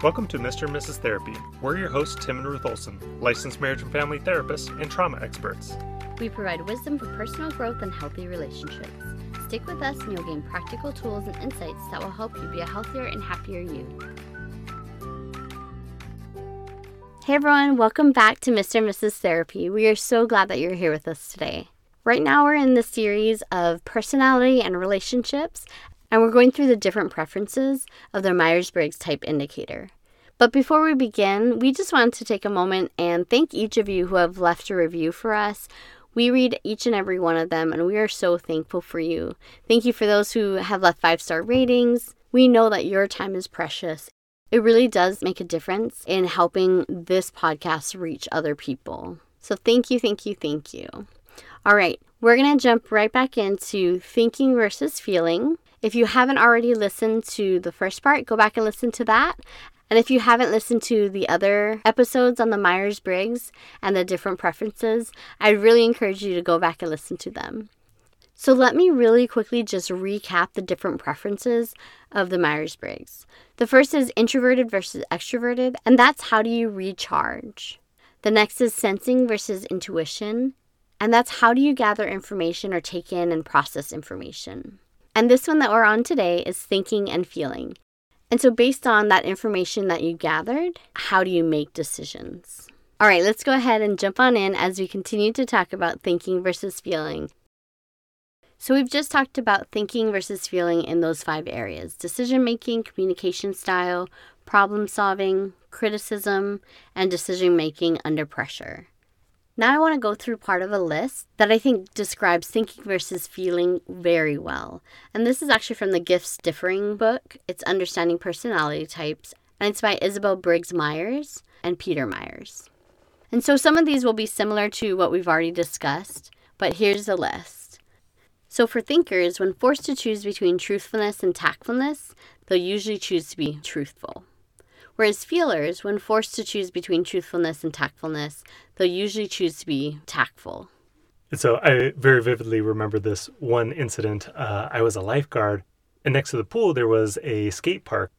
Welcome to Mr. and Mrs. Therapy. We're your hosts, Tim and Ruth Olson, licensed marriage and family therapists and trauma experts. We provide wisdom for personal growth and healthy relationships. Stick with us and you'll gain practical tools and insights that will help you be a healthier and happier you. Hey everyone, welcome back to Mr. and Mrs. Therapy. We are so glad that you're here with us today. Right now, we're in the series of personality and relationships, and we're going through the different preferences of the Myers Briggs type indicator. But before we begin, we just wanted to take a moment and thank each of you who have left a review for us. We read each and every one of them, and we are so thankful for you. Thank you for those who have left five star ratings. We know that your time is precious. It really does make a difference in helping this podcast reach other people. So, thank you, thank you, thank you. All right, we're going to jump right back into thinking versus feeling. If you haven't already listened to the first part, go back and listen to that. And if you haven't listened to the other episodes on the Myers Briggs and the different preferences, I really encourage you to go back and listen to them. So, let me really quickly just recap the different preferences of the Myers Briggs. The first is introverted versus extroverted, and that's how do you recharge. The next is sensing versus intuition, and that's how do you gather information or take in and process information. And this one that we're on today is thinking and feeling. And so, based on that information that you gathered, how do you make decisions? All right, let's go ahead and jump on in as we continue to talk about thinking versus feeling. So, we've just talked about thinking versus feeling in those five areas decision making, communication style, problem solving, criticism, and decision making under pressure. Now I want to go through part of a list that I think describes thinking versus feeling very well. And this is actually from the Gifts Differing book. It's Understanding Personality Types, and it's by Isabel Briggs Myers and Peter Myers. And so some of these will be similar to what we've already discussed, but here's the list. So for thinkers, when forced to choose between truthfulness and tactfulness, they'll usually choose to be truthful. Whereas feelers, when forced to choose between truthfulness and tactfulness, they'll usually choose to be tactful. And so I very vividly remember this one incident. Uh, I was a lifeguard, and next to the pool, there was a skate park.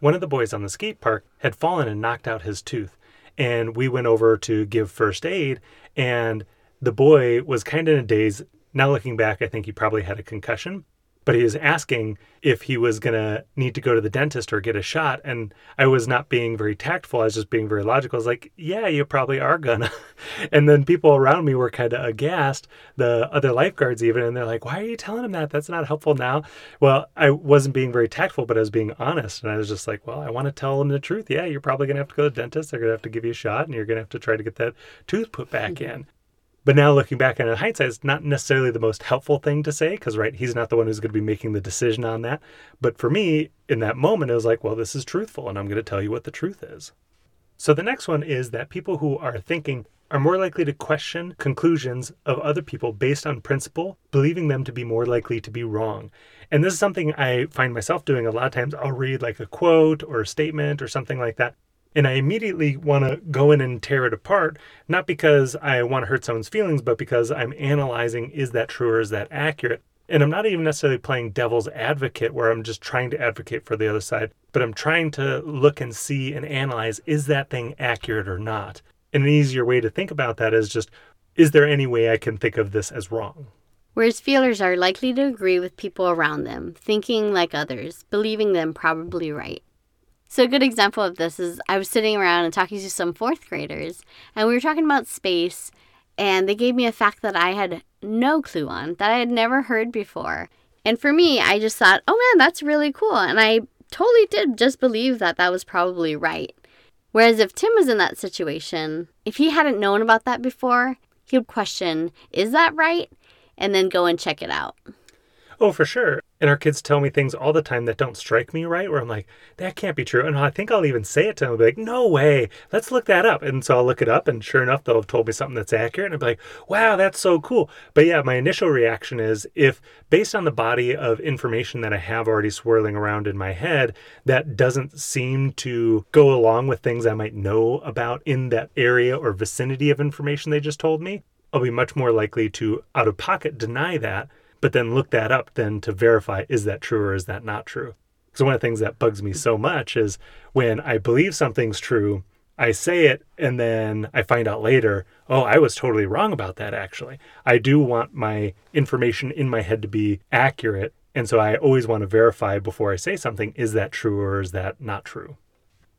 One of the boys on the skate park had fallen and knocked out his tooth. And we went over to give first aid, and the boy was kind of in a daze. Now, looking back, I think he probably had a concussion but he was asking if he was going to need to go to the dentist or get a shot. And I was not being very tactful. I was just being very logical. I was like, yeah, you probably are gonna. and then people around me were kind of aghast, the other lifeguards even, and they're like, why are you telling him that? That's not helpful now. Well, I wasn't being very tactful, but I was being honest. And I was just like, well, I want to tell him the truth. Yeah, you're probably going to have to go to the dentist. They're going to have to give you a shot and you're going to have to try to get that tooth put back mm-hmm. in. But now looking back on it in hindsight, it's not necessarily the most helpful thing to say because, right, he's not the one who's going to be making the decision on that. But for me, in that moment, it was like, well, this is truthful and I'm going to tell you what the truth is. So the next one is that people who are thinking are more likely to question conclusions of other people based on principle, believing them to be more likely to be wrong. And this is something I find myself doing a lot of times. I'll read like a quote or a statement or something like that, and I immediately want to go in and tear it apart, not because I want to hurt someone's feelings, but because I'm analyzing is that true or is that accurate? And I'm not even necessarily playing devil's advocate where I'm just trying to advocate for the other side, but I'm trying to look and see and analyze is that thing accurate or not? And an easier way to think about that is just is there any way I can think of this as wrong? Whereas feelers are likely to agree with people around them, thinking like others, believing them probably right. So, a good example of this is I was sitting around and talking to some fourth graders, and we were talking about space, and they gave me a fact that I had no clue on, that I had never heard before. And for me, I just thought, oh man, that's really cool. And I totally did just believe that that was probably right. Whereas if Tim was in that situation, if he hadn't known about that before, he would question, is that right? And then go and check it out. Oh, for sure. And our kids tell me things all the time that don't strike me right, where I'm like, that can't be true. And I think I'll even say it to them. I'll be like, no way, let's look that up. And so I'll look it up, and sure enough, they'll have told me something that's accurate. And I'll be like, wow, that's so cool. But yeah, my initial reaction is if, based on the body of information that I have already swirling around in my head, that doesn't seem to go along with things I might know about in that area or vicinity of information they just told me, I'll be much more likely to out of pocket deny that but then look that up then to verify is that true or is that not true. So, one of the things that bugs me so much is when I believe something's true, I say it and then I find out later, oh, I was totally wrong about that actually. I do want my information in my head to be accurate. And so I always want to verify before I say something is that true or is that not true?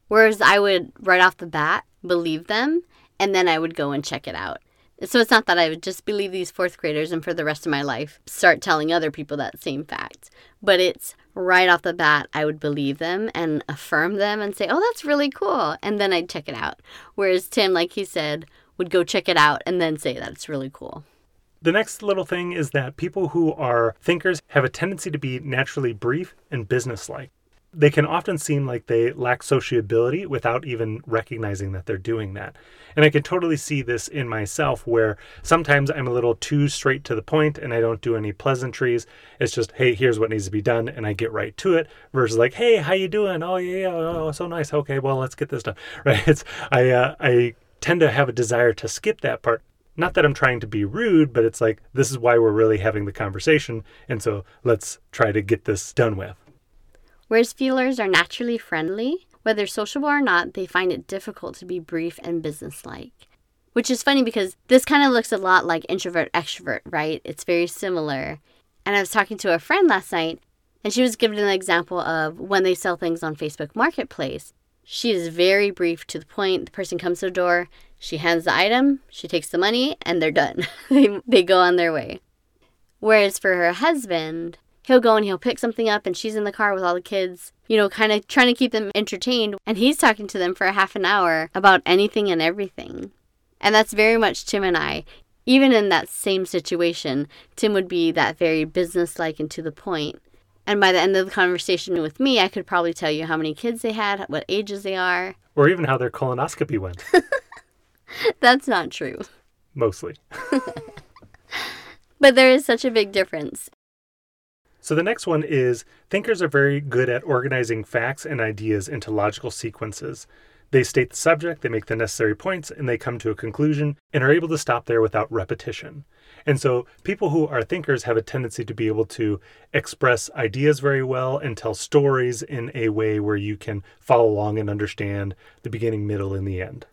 Whereas I would right off the bat believe them and then I would go and check it out. So it's not that I would just believe these fourth graders and for the rest of my life start telling other people that same fact, but it's right off the bat, I would believe them and affirm them and say, oh, that's really cool. And then I'd check it out. Whereas Tim, like he said, would go check it out and then say that it's really cool. The next little thing is that people who are thinkers have a tendency to be naturally brief and businesslike they can often seem like they lack sociability without even recognizing that they're doing that. And I can totally see this in myself where sometimes I'm a little too straight to the point and I don't do any pleasantries. It's just, hey, here's what needs to be done and I get right to it versus like, hey, how you doing? Oh yeah, yeah, oh, so nice. Okay, well, let's get this done. Right? It's I uh, I tend to have a desire to skip that part. Not that I'm trying to be rude, but it's like this is why we're really having the conversation and so let's try to get this done with. Whereas feelers are naturally friendly, whether sociable or not, they find it difficult to be brief and businesslike. Which is funny because this kind of looks a lot like introvert extrovert, right? It's very similar. And I was talking to a friend last night, and she was giving an example of when they sell things on Facebook Marketplace. She is very brief to the point. The person comes to the door, she hands the item, she takes the money, and they're done. they, they go on their way. Whereas for her husband, he'll go and he'll pick something up and she's in the car with all the kids, you know, kind of trying to keep them entertained. And he's talking to them for a half an hour about anything and everything. And that's very much Tim and I. Even in that same situation, Tim would be that very businesslike and to the point. And by the end of the conversation with me, I could probably tell you how many kids they had, what ages they are, or even how their colonoscopy went. That's not true. Mostly. but there is such a big difference. So the next one is thinkers are very good at organizing facts and ideas into logical sequences. They state the subject, they make the necessary points, and they come to a conclusion and are able to stop there without repetition. And so people who are thinkers have a tendency to be able to express ideas very well and tell stories in a way where you can follow along and understand the beginning, middle, and the end.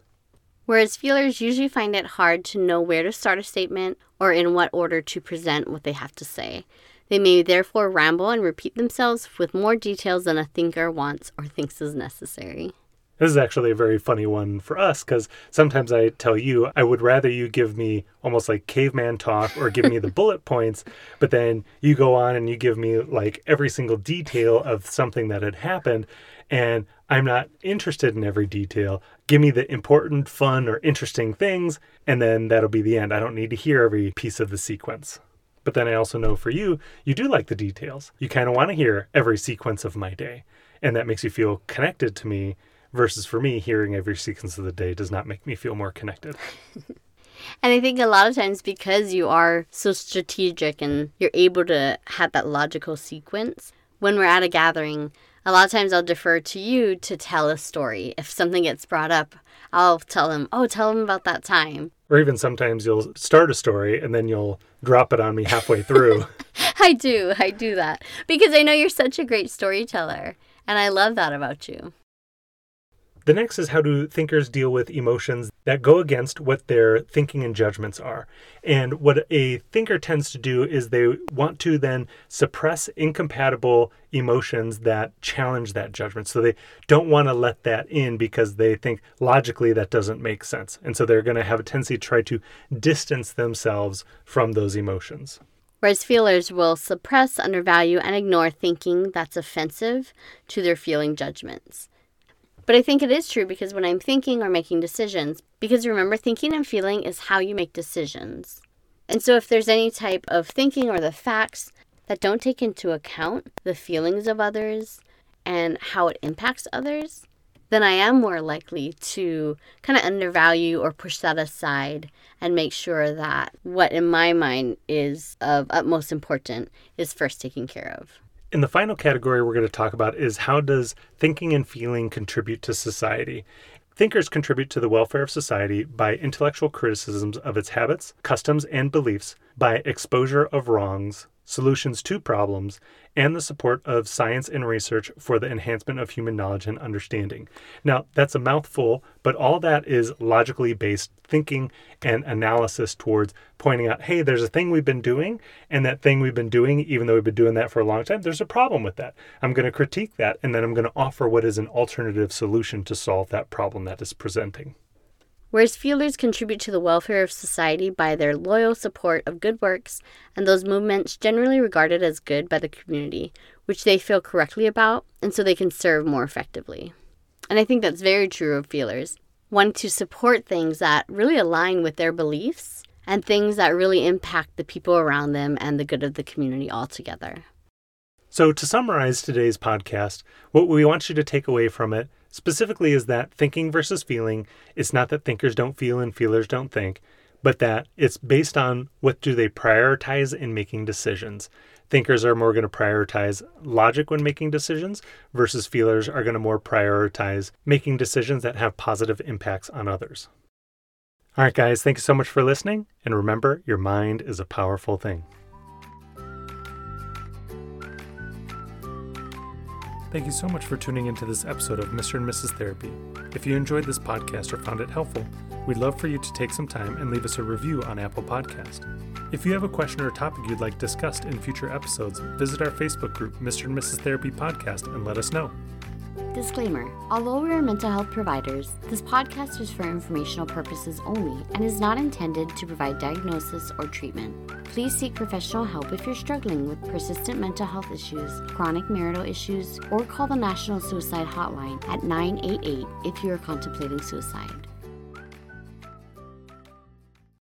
Whereas feelers usually find it hard to know where to start a statement or in what order to present what they have to say. They may therefore ramble and repeat themselves with more details than a thinker wants or thinks is necessary. This is actually a very funny one for us because sometimes I tell you I would rather you give me almost like caveman talk or give me the bullet points, but then you go on and you give me like every single detail of something that had happened, and I'm not interested in every detail. Give me the important, fun, or interesting things, and then that'll be the end. I don't need to hear every piece of the sequence. But then I also know for you, you do like the details. You kind of want to hear every sequence of my day. And that makes you feel connected to me versus for me, hearing every sequence of the day does not make me feel more connected. and I think a lot of times because you are so strategic and you're able to have that logical sequence, when we're at a gathering, a lot of times I'll defer to you to tell a story. If something gets brought up, I'll tell them, oh, tell them about that time. Or even sometimes you'll start a story and then you'll drop it on me halfway through. I do. I do that because I know you're such a great storyteller. And I love that about you. The next is how do thinkers deal with emotions that go against what their thinking and judgments are. And what a thinker tends to do is they want to then suppress incompatible emotions that challenge that judgment. So they don't want to let that in because they think logically that doesn't make sense. And so they're going to have a tendency to try to distance themselves from those emotions. Whereas feelers will suppress, undervalue, and ignore thinking that's offensive to their feeling judgments. But I think it is true because when I'm thinking or making decisions, because remember, thinking and feeling is how you make decisions. And so if there's any type of thinking or the facts that don't take into account the feelings of others and how it impacts others, then I am more likely to kind of undervalue or push that aside and make sure that what in my mind is of utmost importance is first taken care of. In the final category we're going to talk about is how does thinking and feeling contribute to society? Thinkers contribute to the welfare of society by intellectual criticisms of its habits, customs, and beliefs, by exposure of wrongs, solutions to problems, and the support of science and research for the enhancement of human knowledge and understanding. Now, that's a mouthful, but all that is logically based thinking and analysis towards pointing out, hey, there's a thing we've been doing, and that thing we've been doing, even though we've been doing that for a long time, there's a problem with that. I'm going to critique that, and then I'm going to offer what is an alternative solution to solve that problem that is presenting. Whereas feelers contribute to the welfare of society by their loyal support of good works and those movements generally regarded as good by the community, which they feel correctly about, and so they can serve more effectively. And I think that's very true of feelers. One to support things that really align with their beliefs and things that really impact the people around them and the good of the community altogether. So, to summarize today's podcast, what we want you to take away from it specifically is that thinking versus feeling, it's not that thinkers don't feel and feelers don't think, but that it's based on what do they prioritize in making decisions. Thinkers are more going to prioritize logic when making decisions versus feelers are going to more prioritize making decisions that have positive impacts on others. All right, guys, thank you so much for listening. And remember, your mind is a powerful thing. Thank you so much for tuning into this episode of Mr. and Mrs. Therapy. If you enjoyed this podcast or found it helpful, we'd love for you to take some time and leave us a review on Apple Podcast. If you have a question or topic you'd like discussed in future episodes, visit our Facebook group, Mr. and Mrs. Therapy Podcast, and let us know. Disclaimer Although we are mental health providers, this podcast is for informational purposes only and is not intended to provide diagnosis or treatment. Please seek professional help if you're struggling with persistent mental health issues, chronic marital issues, or call the National Suicide Hotline at 988 if you are contemplating suicide.